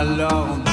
Alors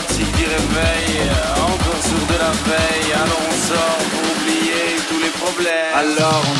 qui dit fatigue, dit réveil, encore sourd de la veille, alors on sort pour oublier tous les problèmes. Alors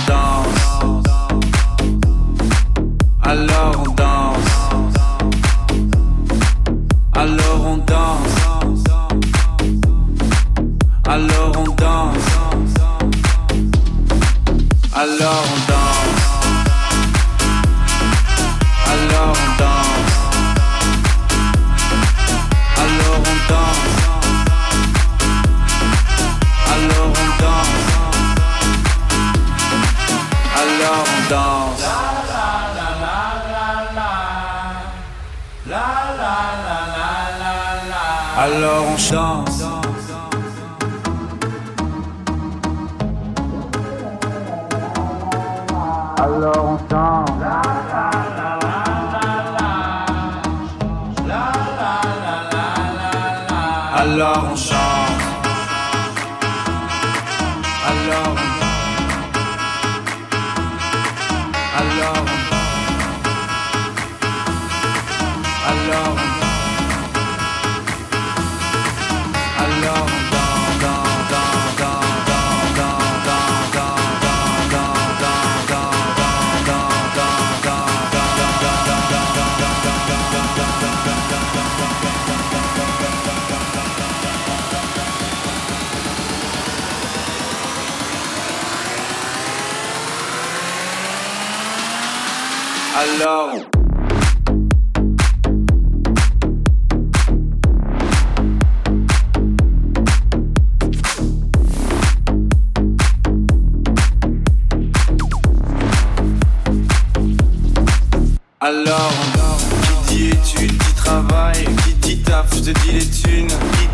Alors. Alors, qui dit études, dit travail, qui dit taf, te dit les thunes, qui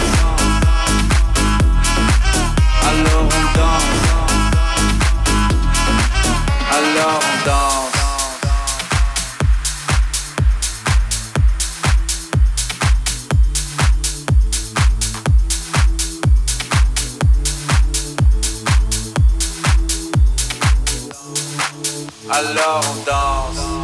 Alors on danse.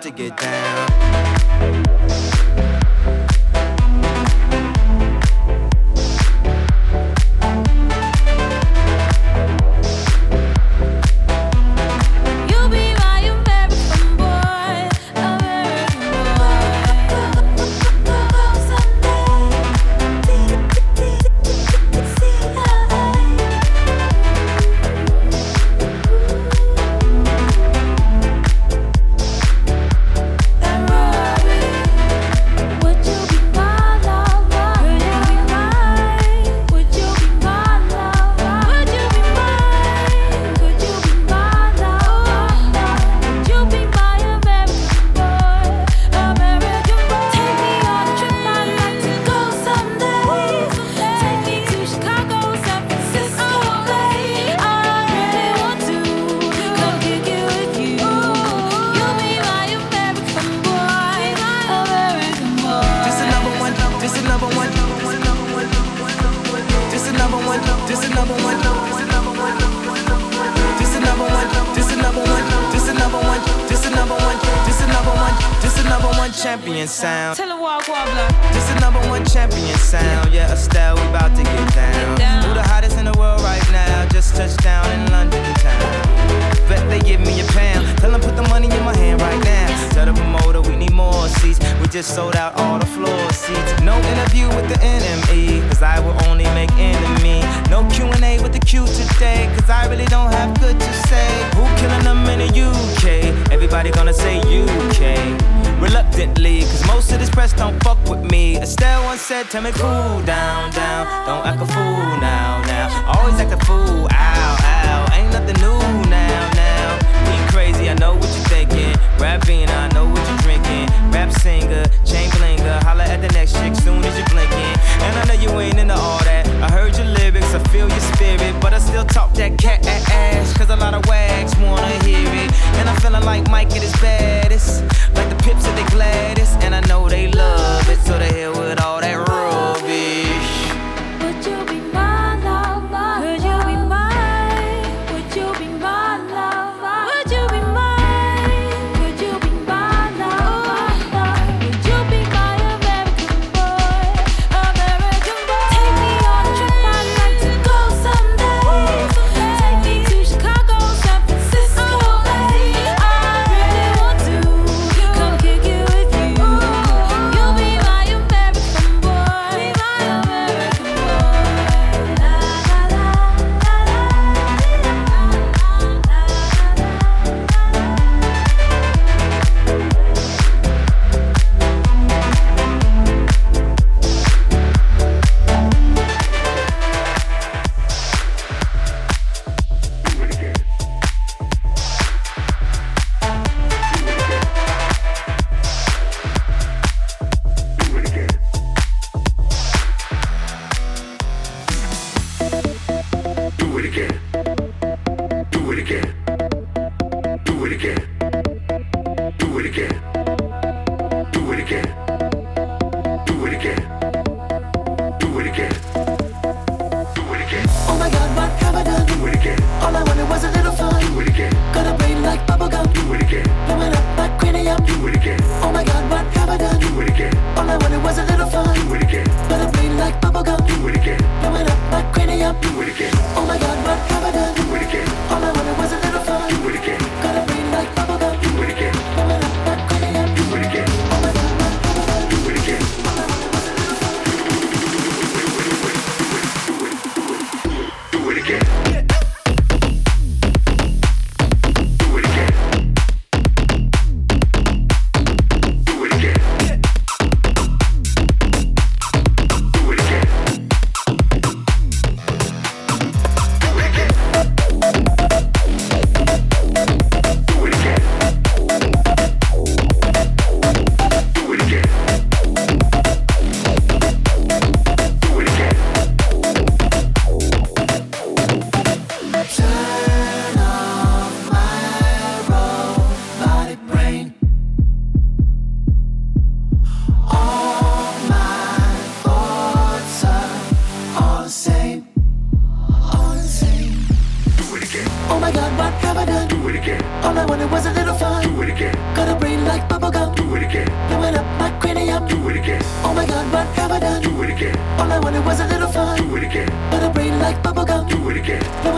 To get down.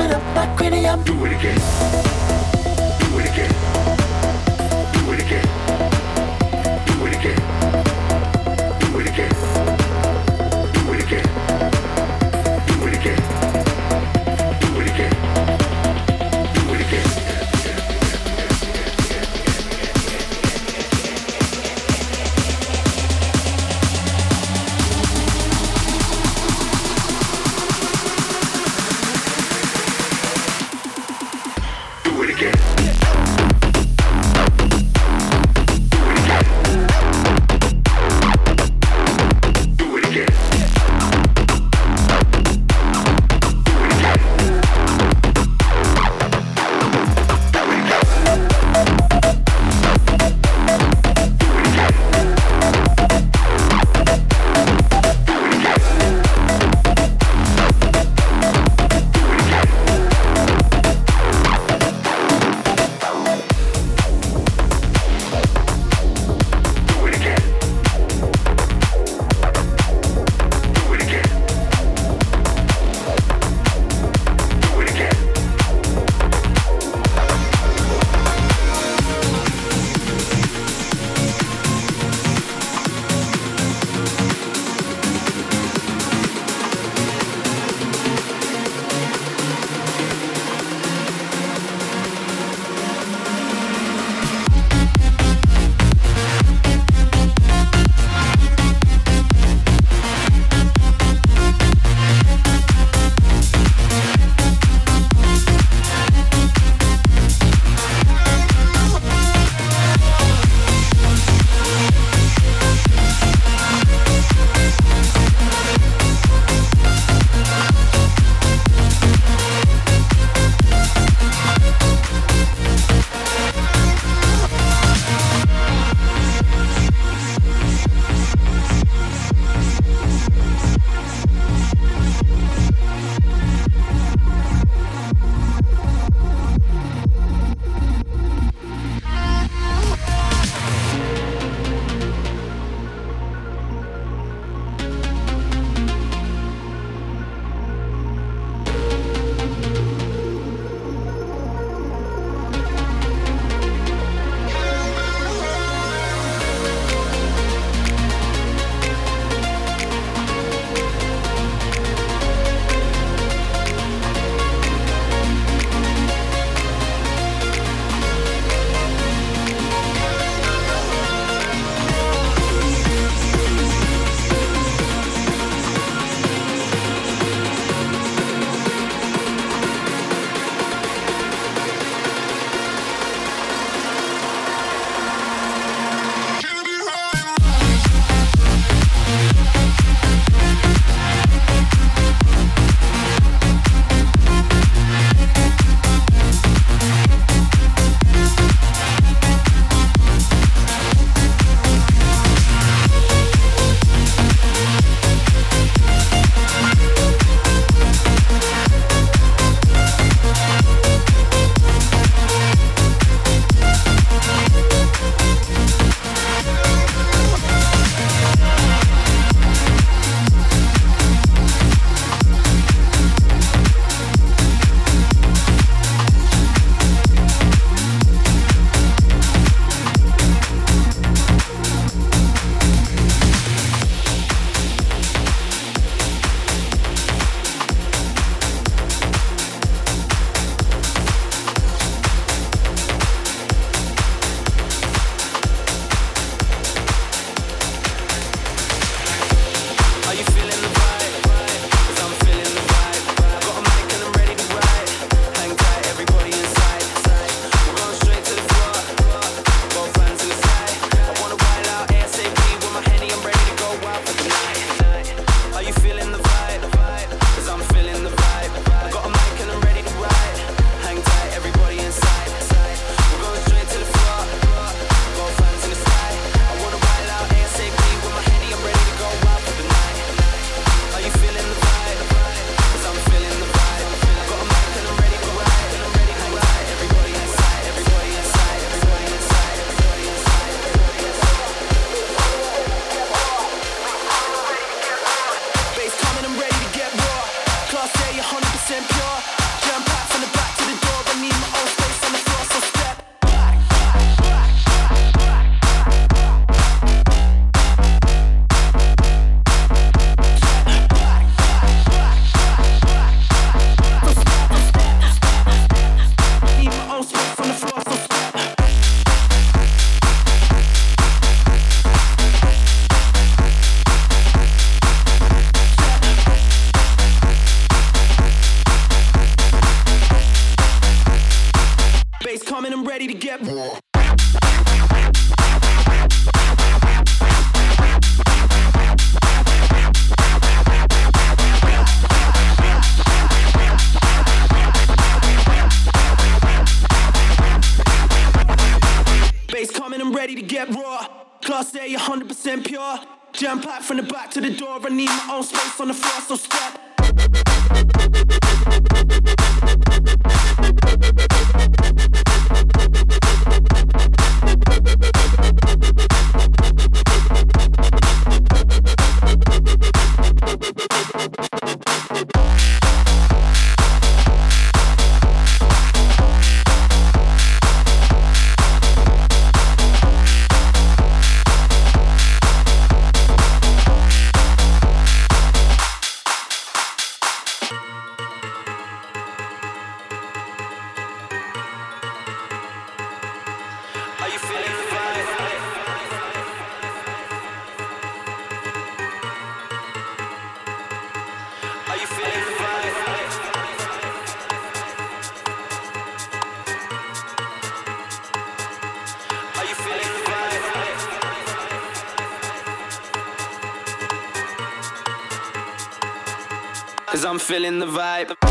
It up like I'm do it again. Feeling the vibe.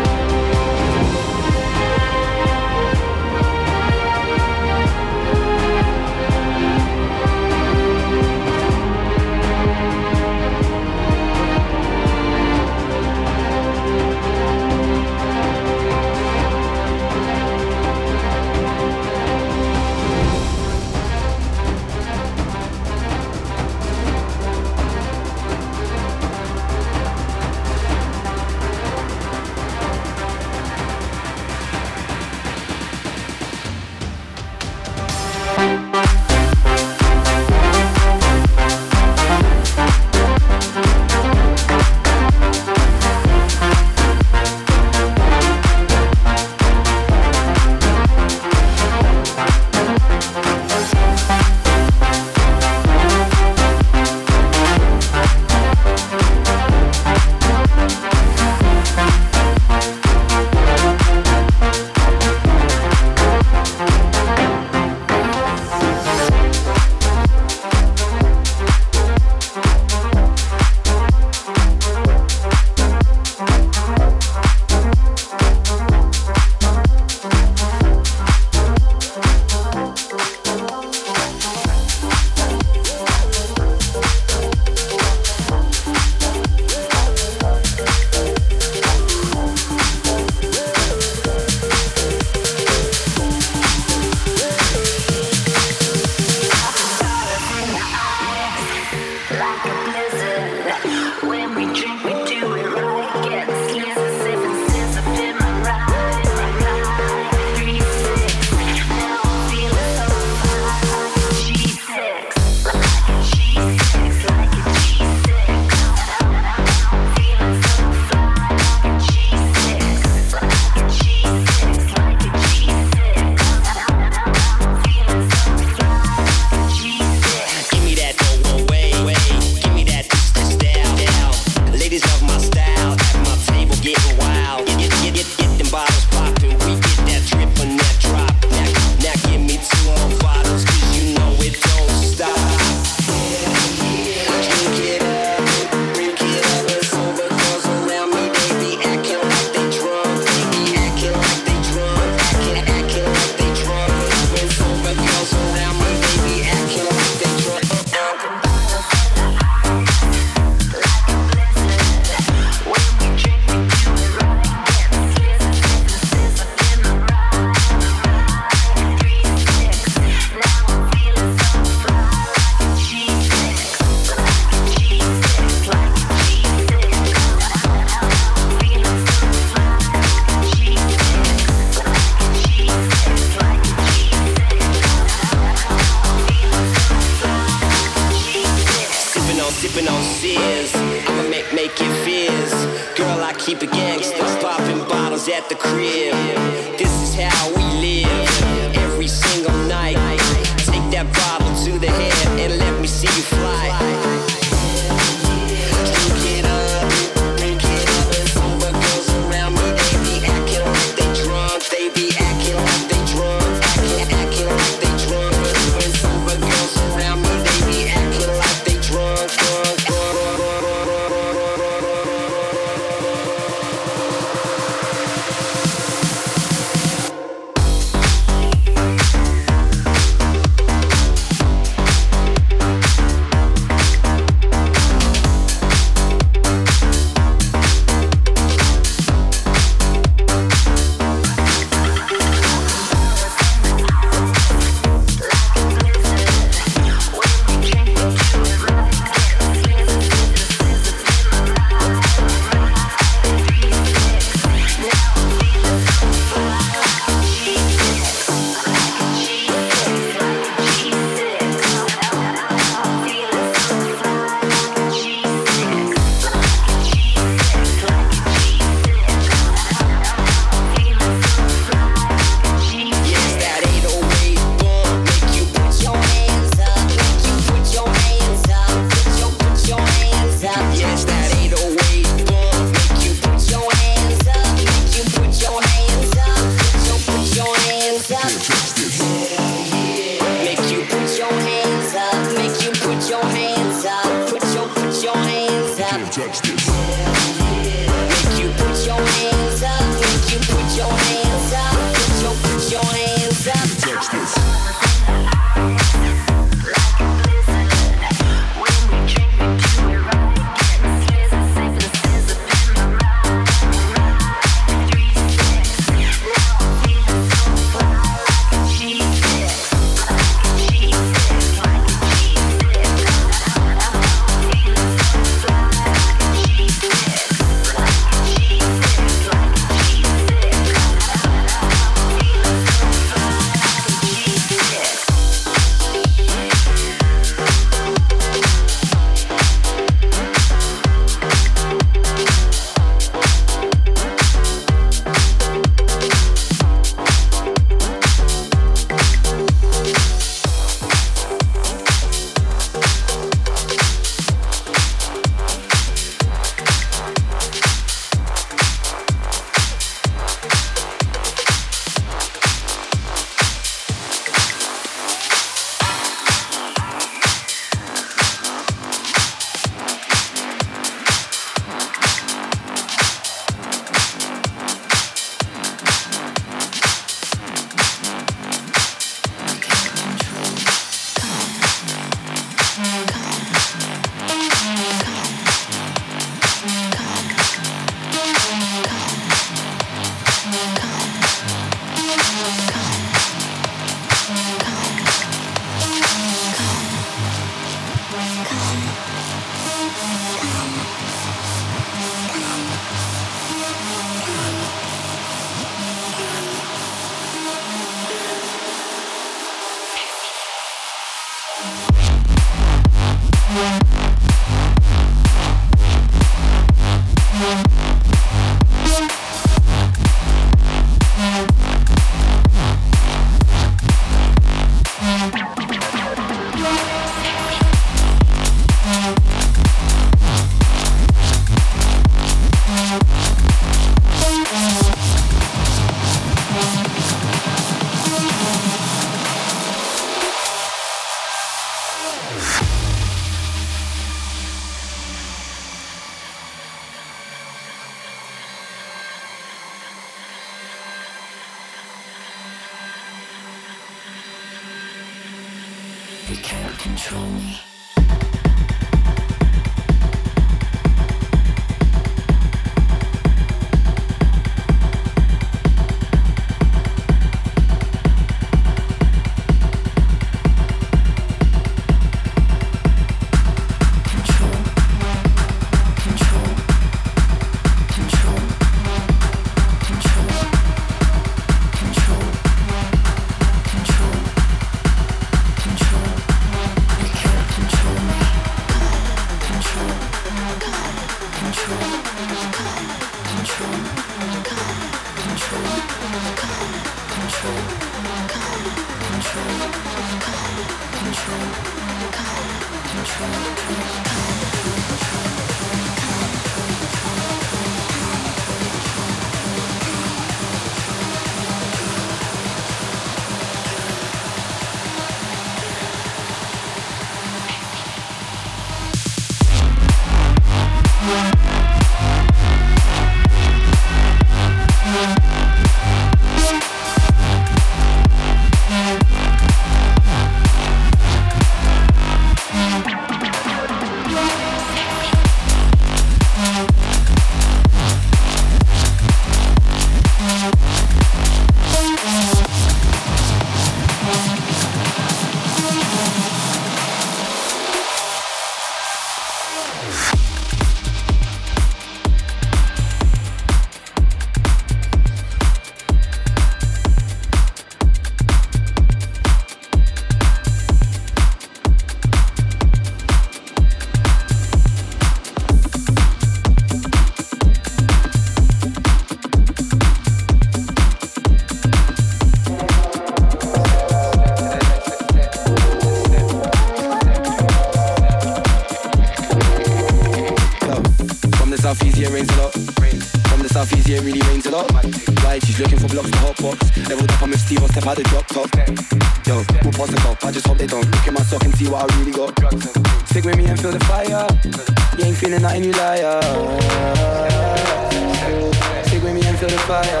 fire.